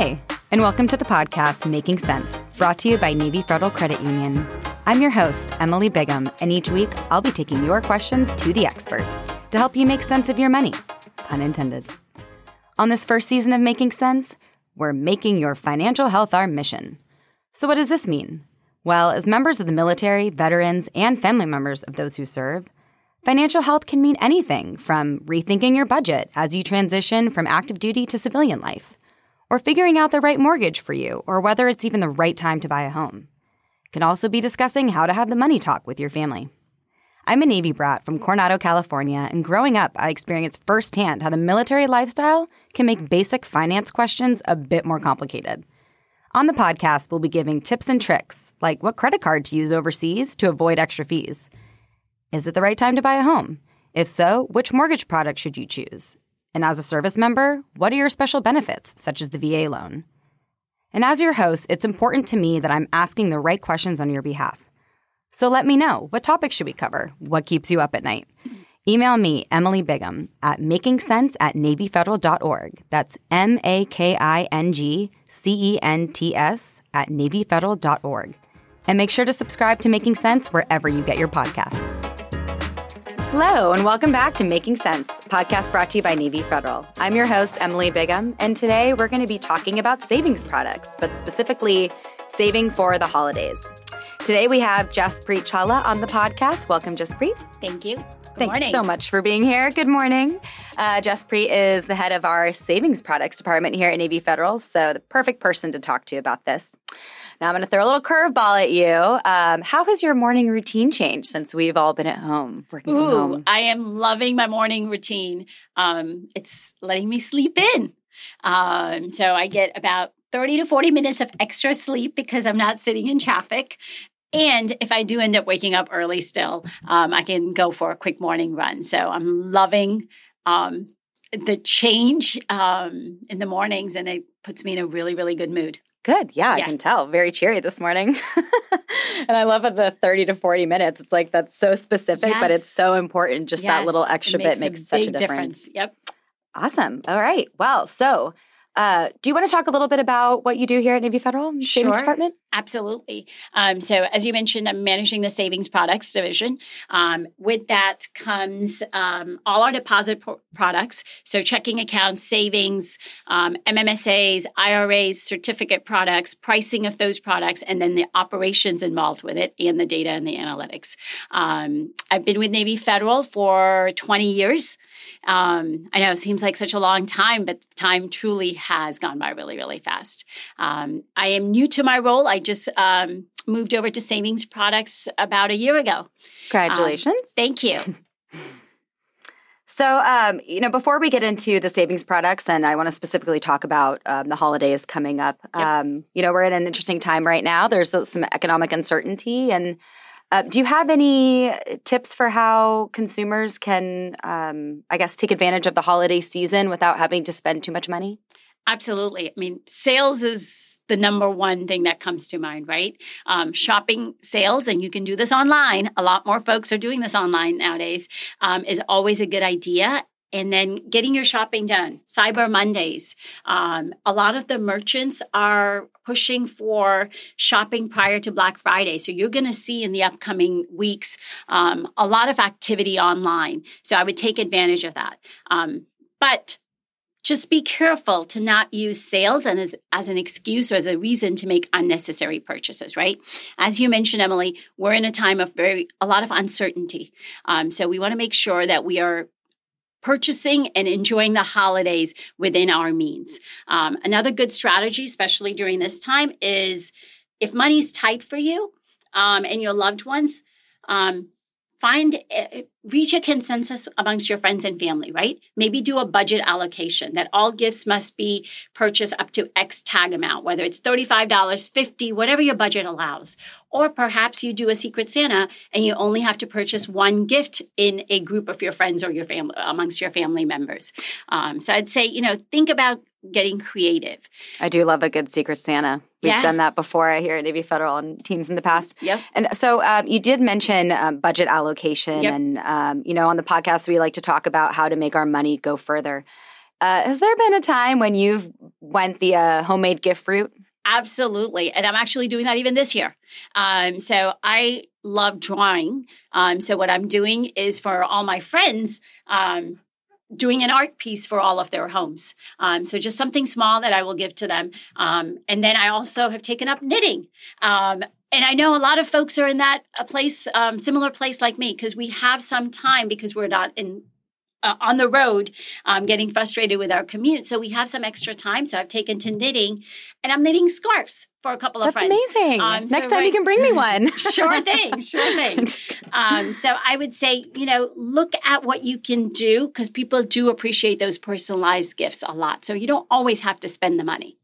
Hi, and welcome to the podcast Making Cents, brought to you by Navy Federal Credit Union. I'm your host, Emily Bigham, and each week I'll be taking your questions to the experts to help you make sense of your money. Pun intended. On this first season of Making Cents, we're making your financial health our mission. So, what does this mean? Well, as members of the military, veterans, and family members of those who serve, financial health can mean anything from rethinking your budget as you transition from active duty to civilian life, or figuring out the right mortgage for you, or whether it's even the right time to buy a home. Can also be discussing how to have the money talk with your family. I'm a Navy brat from Coronado, California, and growing up, I experienced firsthand how the military lifestyle can make basic finance questions a bit more complicated. On the podcast, we'll be giving tips and tricks, like what credit card to use overseas to avoid extra fees. Is it the right time to buy a home? If so, which mortgage product should you choose? And as a service member, what are your special benefits, such as the VA loan? And as your host, it's important to me that I'm asking the right questions on your behalf. So let me know what topics should we cover? What keeps you up at night? Email me, Emily Bigham, at makingcents at navyfederal.org. That's M A K I N G C E N T S at navyfederal.org. And make sure to subscribe to Making Cents wherever you get your podcasts. Hello, and welcome back to Making Cents, podcast brought to you by Navy Federal. I'm your host, Emily Bigham, and today we're going to be talking about savings products, but specifically saving for the holidays. Today we have Jaspreet Chawla on the podcast. Welcome, Jaspreet. Thank you. Thanks so much for being here. Good morning. Uh, Jaspreet is the head of our savings products department here at Navy Federal, so the perfect person to talk to about this. Now I'm going to throw a little curveball at you. Um, how has your morning routine changed since we've all been at home working from home? I am loving my morning routine. Um, it's letting me sleep in. Um, so I get about 30 to 40 minutes of extra sleep because I'm not sitting in traffic. And if I do end up waking up early still, um, I can go for a quick morning run. So I'm loving um, the change um, in the mornings, and it puts me in a really, really good mood. Good. Yeah, I can tell. Very cheery this morning. and I love the 30 to 40 minutes. It's like that's so specific, but it's so important. Just that little Yes, it extra bit a makes such a big difference. Yep. Awesome. All right. Well, so uh, do you want to talk a little bit about what you do here at Navy Federal Savings Sure. Department? Absolutely. Um, so, as you mentioned, I'm managing the savings products division. Um, with that comes um, all our deposit pro- products. So, checking accounts, savings, um, MMSAs, IRAs, certificate products, pricing of those products, and then the operations involved with it and the data and the analytics. Um, I've been with Navy Federal for 20 years. Um, I know it seems like such a long time, but time truly has gone by really, really fast. Um, I am new to my role. I just um, moved over to savings products about a year ago. Congratulations. Thank you. So, um, you know, before we get into the savings products, and I want to specifically talk about um, the holidays coming up, Yep. um, you know, we're in an interesting time right now. There's some economic uncertainty. And uh, do you have any tips for how consumers can, um, I guess, take advantage of the holiday season without having to spend too much money? Absolutely. I mean, sales is the number one thing that comes to mind, right? Um, shopping sales, and you can do this online. A lot more folks are doing this online nowadays, um, is always a good idea. And then getting your shopping done. Cyber Mondays. Um, a lot of the merchants are pushing for shopping prior to Black Friday. So you're going to see in the upcoming weeks um, a lot of activity online. So I would take advantage of that. Um, but just be careful to not use sales and as, as an excuse or as a reason to make unnecessary purchases right? As you mentioned emily we're in a time of very a lot of uncertainty. Um, so we want to make sure that we are purchasing and enjoying the holidays within our means. Um, another good strategy especially during this time is if money's tight for you um, and your loved ones um, find uh, reach a consensus amongst your friends and family right? Maybe do a budget allocation. That all gifts must be purchased up to x tag amount whether it's $35 50 whatever your budget allows. Or perhaps you do a secret santa and you only have to purchase one gift in a group of your friends or your family amongst your family members. Um, so i'd say you know think about getting creative I do love a good Secret Santa. We've Yeah. done that before here at Navy Federal and teams in the past. yep And so um, you did mention um, budget allocation, Yep. and um, you know on the podcast we like to talk about how to make our money go further. Uh, has there been a time when you've went the uh, homemade gift route? Absolutely. And I'm actually doing that even this year. Um, so I love drawing. Um, so what I'm doing is for all my friends, um, doing an art piece for all of their homes. Um, so just something small that I will give to them. Um, and then I also have taken up knitting. Um, and I know a lot of folks are in that a place, um, similar place like me, because we have some time because we're not in uh, on the road um, getting frustrated with our commute. So we have some extra time. So I've taken to knitting and I'm knitting scarves for a couple of That's friends. amazing. Um, Next time you can bring me one. sure thing. Sure thing. Um, so I would say, you know, look at what you can do because people do appreciate those personalized gifts a lot. So you don't always have to spend the money.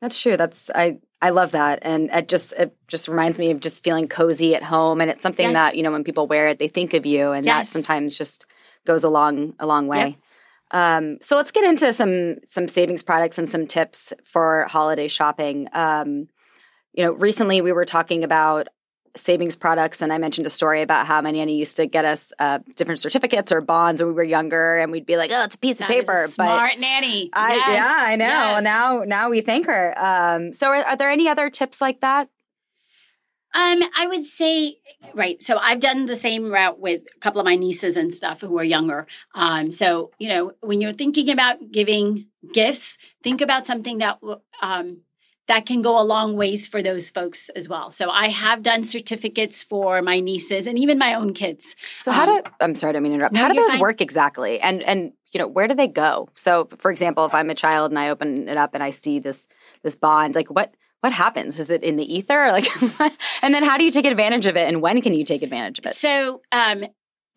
That's true. That's I I love that, and it just it just reminds me of just feeling cozy at home, and it's something yes. that you know when people wear it, they think of you, and yes. that sometimes just goes a long a long way. Yep. Um, so let's get into some some savings products and some tips for holiday shopping. Um, you know, recently we were talking about savings products, and I mentioned a story about how my nanny used to get us uh, different certificates or bonds when we were younger, and we'd be like, "Oh, it's a piece that of paper." smart nanny. I, yes. Yeah, I know. Yes. Now, now we thank her. Um, so, are, are there any other tips like that um, I would say, right. So I've done the same route with a couple of my nieces and stuff who are younger. Um, so, you know, when you're thinking about giving gifts, think about something that, um, that can go a long ways for those folks as well. So I have done certificates for my nieces and even my own kids. So how do um, I'm sorry, I mean interrupt. No, how do those fine. work exactly? And and you know, where do they go? So for example, if I'm a child and I open it up and I see this this bond, like what what happens? Is it in the ether? Like, and then how do you take advantage of it, and when can you take advantage of it? So, um,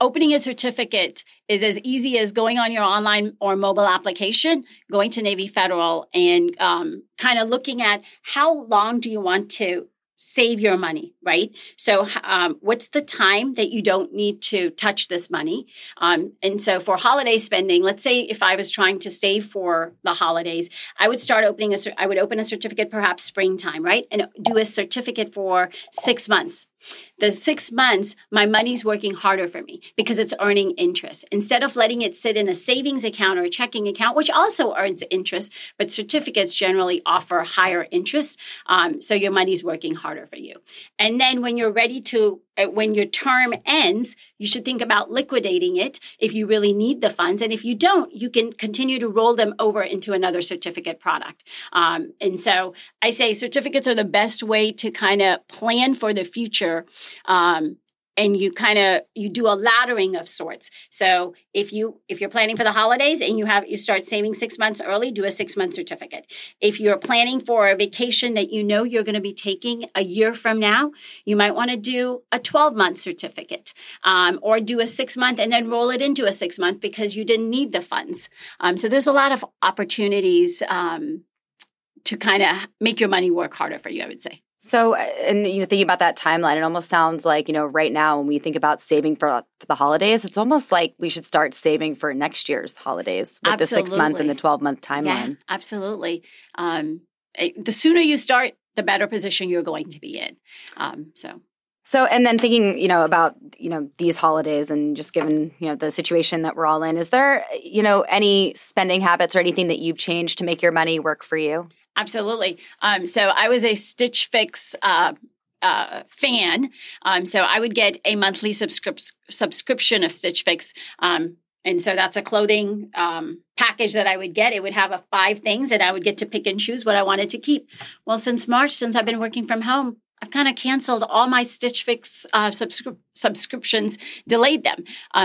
opening a certificate is as easy as going on your online or mobile application, going to Navy Federal, and um, kind of looking at how long do you want to save your money, right? So, um, what's the time that you don't need to touch this money? Um, and so, for holiday spending, let's say if I was trying to save for the holidays, I would start opening a, I would open a certificate perhaps springtime, right? And do a certificate for six months. The six months, my money's working harder for me because it's earning interest. Instead of letting it sit in a savings account or a checking account, which also earns interest, but certificates generally offer higher interest. Um, so your money's working harder for you. And then when you're ready to uh, when your term ends, you should think about liquidating it if you really need the funds. And if you don't, you can continue to roll them over into another certificate product. Um, and so I say certificates are the best way to kind of plan for the future. Um, and you kind of you do a laddering of sorts. So if you if you're planning for the holidays and you have you start saving six months early do a six month certificate. If you're planning for a vacation that you know you're going to be taking a year from now you might want to do a 12 month certificate um, or do a six month and then roll it into a six month because you didn't need the funds. Um, so there's a lot of opportunities um, to kind of make your money work harder for you i would say so, uh, and you know, thinking about that timeline, it almost sounds like you know, right now when we think about saving for, for the holidays, it's almost like we should start saving for next year's holidays with absolutely. the six month and the twelve month timeline. Yeah, absolutely. Um, eh, the sooner you start, the better position you're going to be in. Um, so. So, and then thinking, you know, about you know these holidays and just given you know the situation that we're all in, is there you know any spending habits or anything that you've changed to make your money work for you? Absolutely. Um, so I was a Stitch Fix uh, uh, fan. Um, so I would get a monthly subscrip- subscription of Stitch Fix. Um, and so that's a clothing um, package that I would get. It would have a five things, and I would get to pick and choose what I wanted to keep. Well, since March, since I've been working from home, I've kind of canceled all my Stitch Fix uh, subscri- subscriptions, delayed them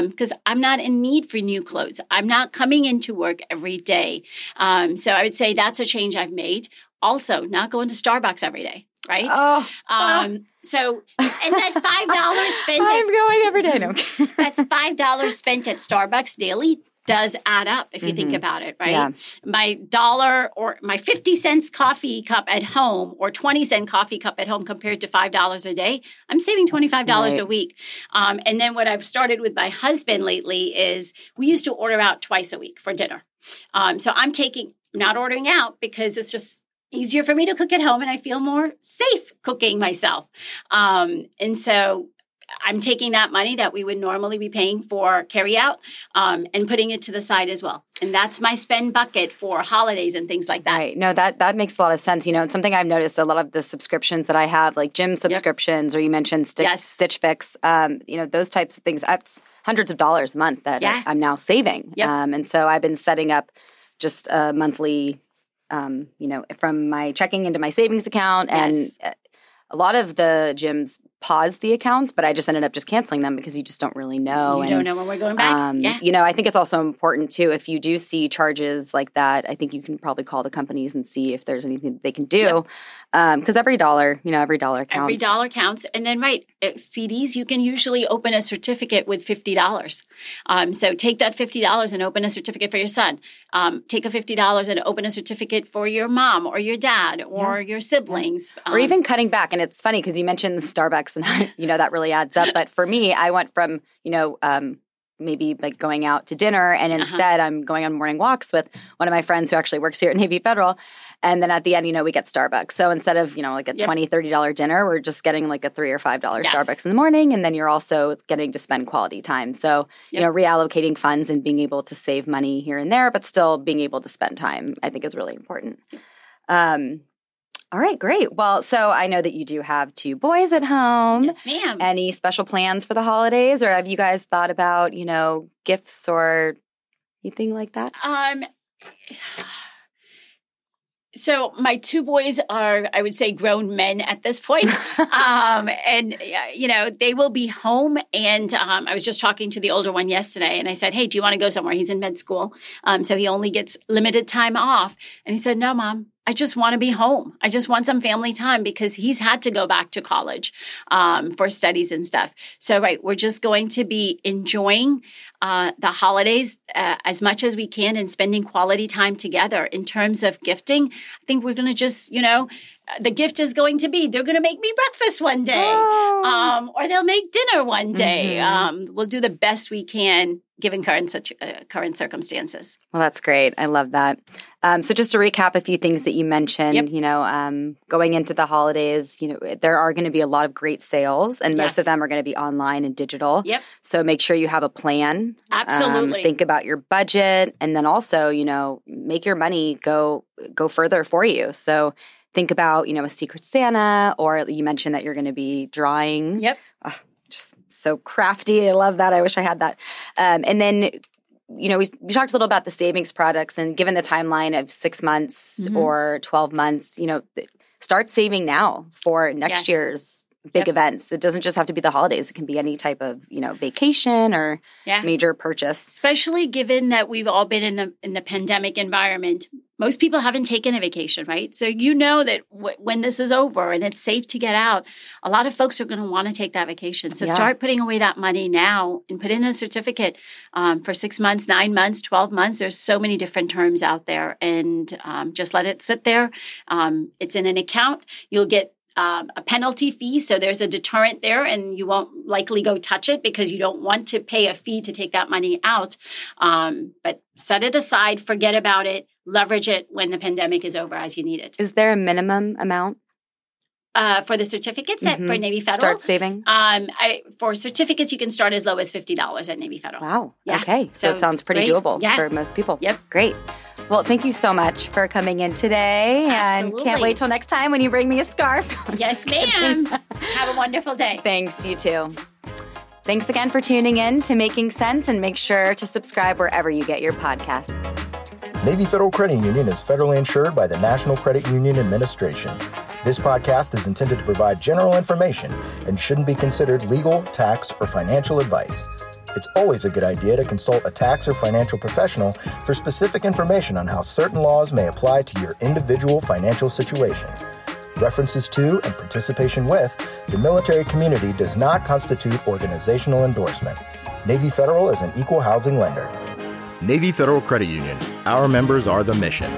because um, I'm not in need for new clothes. I'm not coming into work every day. Um, so I would say that's a change I've made. Also, not going to Starbucks every day, right? Oh. Um, so, and that five dollars spent. I'm at, going every day. No. that's five dollars spent at Starbucks daily does add up if you mm-hmm. think about it, right? Yeah. My dollar or my 50 cents coffee cup at home or 20 cent coffee cup at home compared to $5 a day, I'm saving $25 right. a week. Um, and then what I've started with my husband lately is we used to order out twice a week for dinner. Um, so I'm taking, not ordering out because it's just easier for me to cook at home and I feel more safe cooking myself. Um, and so I'm taking that money that we would normally be paying for carry out um, and putting it to the side as well. And that's my spend bucket for holidays and things like that. Right. No, that that makes a lot of sense. You know, it's something I've noticed a lot of the subscriptions that I have, like gym subscriptions, yep. or you mentioned Stitch, yes. Stitch Fix. Um, you know, those types of things. That's hundreds of dollars a month that yeah. I'm now saving. Yep. Um, and so I've been setting up just a monthly, um, you know, from my checking into my savings account and. Uh, a lot of the gyms pause the accounts, but I just ended up just canceling them because you just don't really know. You and, don't know when we're going back. Um, yeah. You know, I think it's also important too if you do see charges like that. I think you can probably call the companies and see if there's anything they can do, because yep. um, every dollar, you know, every dollar counts. Every dollar counts, and then right uh, CDs, you can usually open a certificate with fifty dollars. Um, so take that fifty dollars and open a certificate for your son. Um, take a fifty dollars and open a certificate for your mom or your dad or yeah. your siblings, or even um, cutting back. And it's funny because you mentioned Starbucks and you know that really adds up. But for me, I went from you know um, maybe like going out to dinner, and uh-huh. instead uh-huh. I'm going on morning walks with one of my friends who actually works here at Navy Federal. And then at the end, you know, we get Starbucks. So instead of, you know, like a yep. $20, $30 dinner, we're just getting like a three or five dollar yes. Starbucks in the morning. And then you're also getting to spend quality time. So, yep. you know, reallocating funds and being able to save money here and there, but still being able to spend time, I think is really important. Um, all right, great. Well, so I know that you do have two boys at home. Yes, ma'am. Any special plans for the holidays, or have you guys thought about, you know, gifts or anything like that? Um. So my two boys are, I would say, grown men at this point, um, and you know they will be home. And um, I was just talking to the older one yesterday, and I said, "Hey, do you want to go somewhere?" He's in med school, um, so he only gets limited time off. And he said, "No, mom, I just want to be home. I just want some family time because he's had to go back to college um, for studies and stuff. So, right, we're just going to be enjoying uh, the holidays uh, as much as we can and spending quality time together. In terms of gifting, I think we're going to just, you know, the gift is going to be they're going to make me breakfast one day. Oh. um, or they'll make dinner one day. Mm-hmm. um, we'll do the best we can given current such uh, current circumstances. Well that's great. I love that. Um, so just to recap a few things that you mentioned yep. you know um, going into the holidays you know there are going to be a lot of great sales and yes. most of them are going to be online and digital. Yep. So make sure you have a plan um, absolutely. think about your budget and then also you know make your money go go further for you. So think about, you know, a secret Santa, or you mentioned that you're going to be drawing. Yep. Oh, just so crafty. I love that. I wish I had that. Um, and then, you know, we, we talked a little about the savings products, and given the timeline of six months mm-hmm. or 12 months, you know, start saving now for next yes. year's big yep. events. It doesn't just have to be the holidays. It can be any type of, you know, vacation or yeah. major purchase. Especially given that we've all been in the in the pandemic environment. Most people haven't taken a vacation, right? So you know that w- when this is over and it's safe to get out, a lot of folks are going to want to take that vacation. So yeah. start putting away that money now and put in a certificate um, for six months, nine months, 12 months. There's so many different terms out there and um, just let it sit there. Um, it's in an account. You'll get um, a penalty fee. So there's a deterrent there, and you won't likely go touch it because you don't want to pay a fee to take that money out. Um, but set it aside, forget about it, leverage it when the pandemic is over as you need it. Is there a minimum amount? Uh, for the certificates mm-hmm. at, for Navy Federal. Start saving? Um, I, for certificates, you can start as low as $50 at Navy Federal. Wow. Yeah. Okay. So, so it sounds pretty great. doable yeah. for most people. Yep. Great. Well, thank you so much for coming in today. Absolutely. And can't wait till next time when you bring me a scarf. yes, ma'am. Have a wonderful day. Thanks. You too. Thanks again for tuning in to Making Cents and make sure to subscribe wherever you get your podcasts. Navy Federal Credit Union is federally insured by the National Credit Union Administration. This podcast is intended to provide general information and shouldn't be considered legal, tax, or financial advice. It's always a good idea to consult a tax or financial professional for specific information on how certain laws may apply to your individual financial situation. References to and participation with the military community does not constitute organizational endorsement. Navy Federal is an equal housing lender. Navy Federal Credit Union. Our members are the mission.